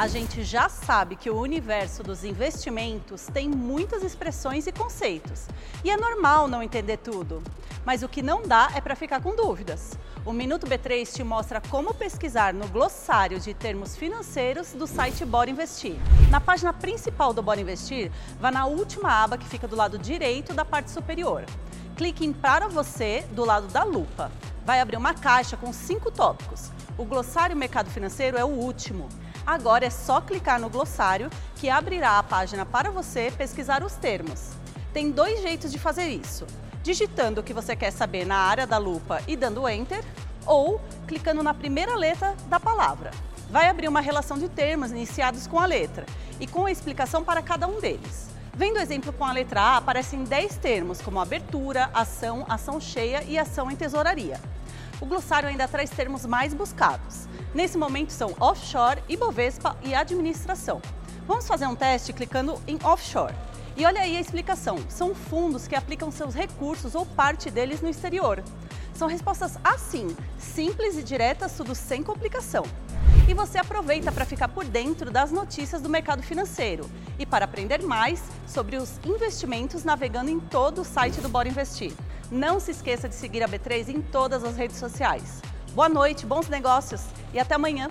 A gente já sabe que o universo dos investimentos tem muitas expressões e conceitos. E é normal não entender tudo. Mas o que não dá é para ficar com dúvidas. O Minuto B3 te mostra como pesquisar no glossário de termos financeiros do site Bora Investir. Na página principal do Bora Investir, vá na última aba que fica do lado direito da parte superior. Clique em Para Você do lado da lupa. Vai abrir uma caixa com cinco tópicos. O glossário mercado financeiro é o último. Agora é só clicar no glossário que abrirá a página para você pesquisar os termos. Tem dois jeitos de fazer isso: digitando o que você quer saber na área da lupa e dando Enter, ou clicando na primeira letra da palavra. Vai abrir uma relação de termos iniciados com a letra e com a explicação para cada um deles. Vendo o exemplo com a letra A, aparecem 10 termos, como abertura, ação, ação cheia e ação em tesouraria. O glossário ainda traz termos mais buscados. Nesse momento são offshore, Ibovespa e administração. Vamos fazer um teste clicando em offshore. E olha aí a explicação: são fundos que aplicam seus recursos ou parte deles no exterior. São respostas assim, simples e diretas, tudo sem complicação. E você aproveita para ficar por dentro das notícias do mercado financeiro e para aprender mais sobre os investimentos navegando em todo o site do Bora Investir. Não se esqueça de seguir a B3 em todas as redes sociais. Boa noite, bons negócios e até amanhã!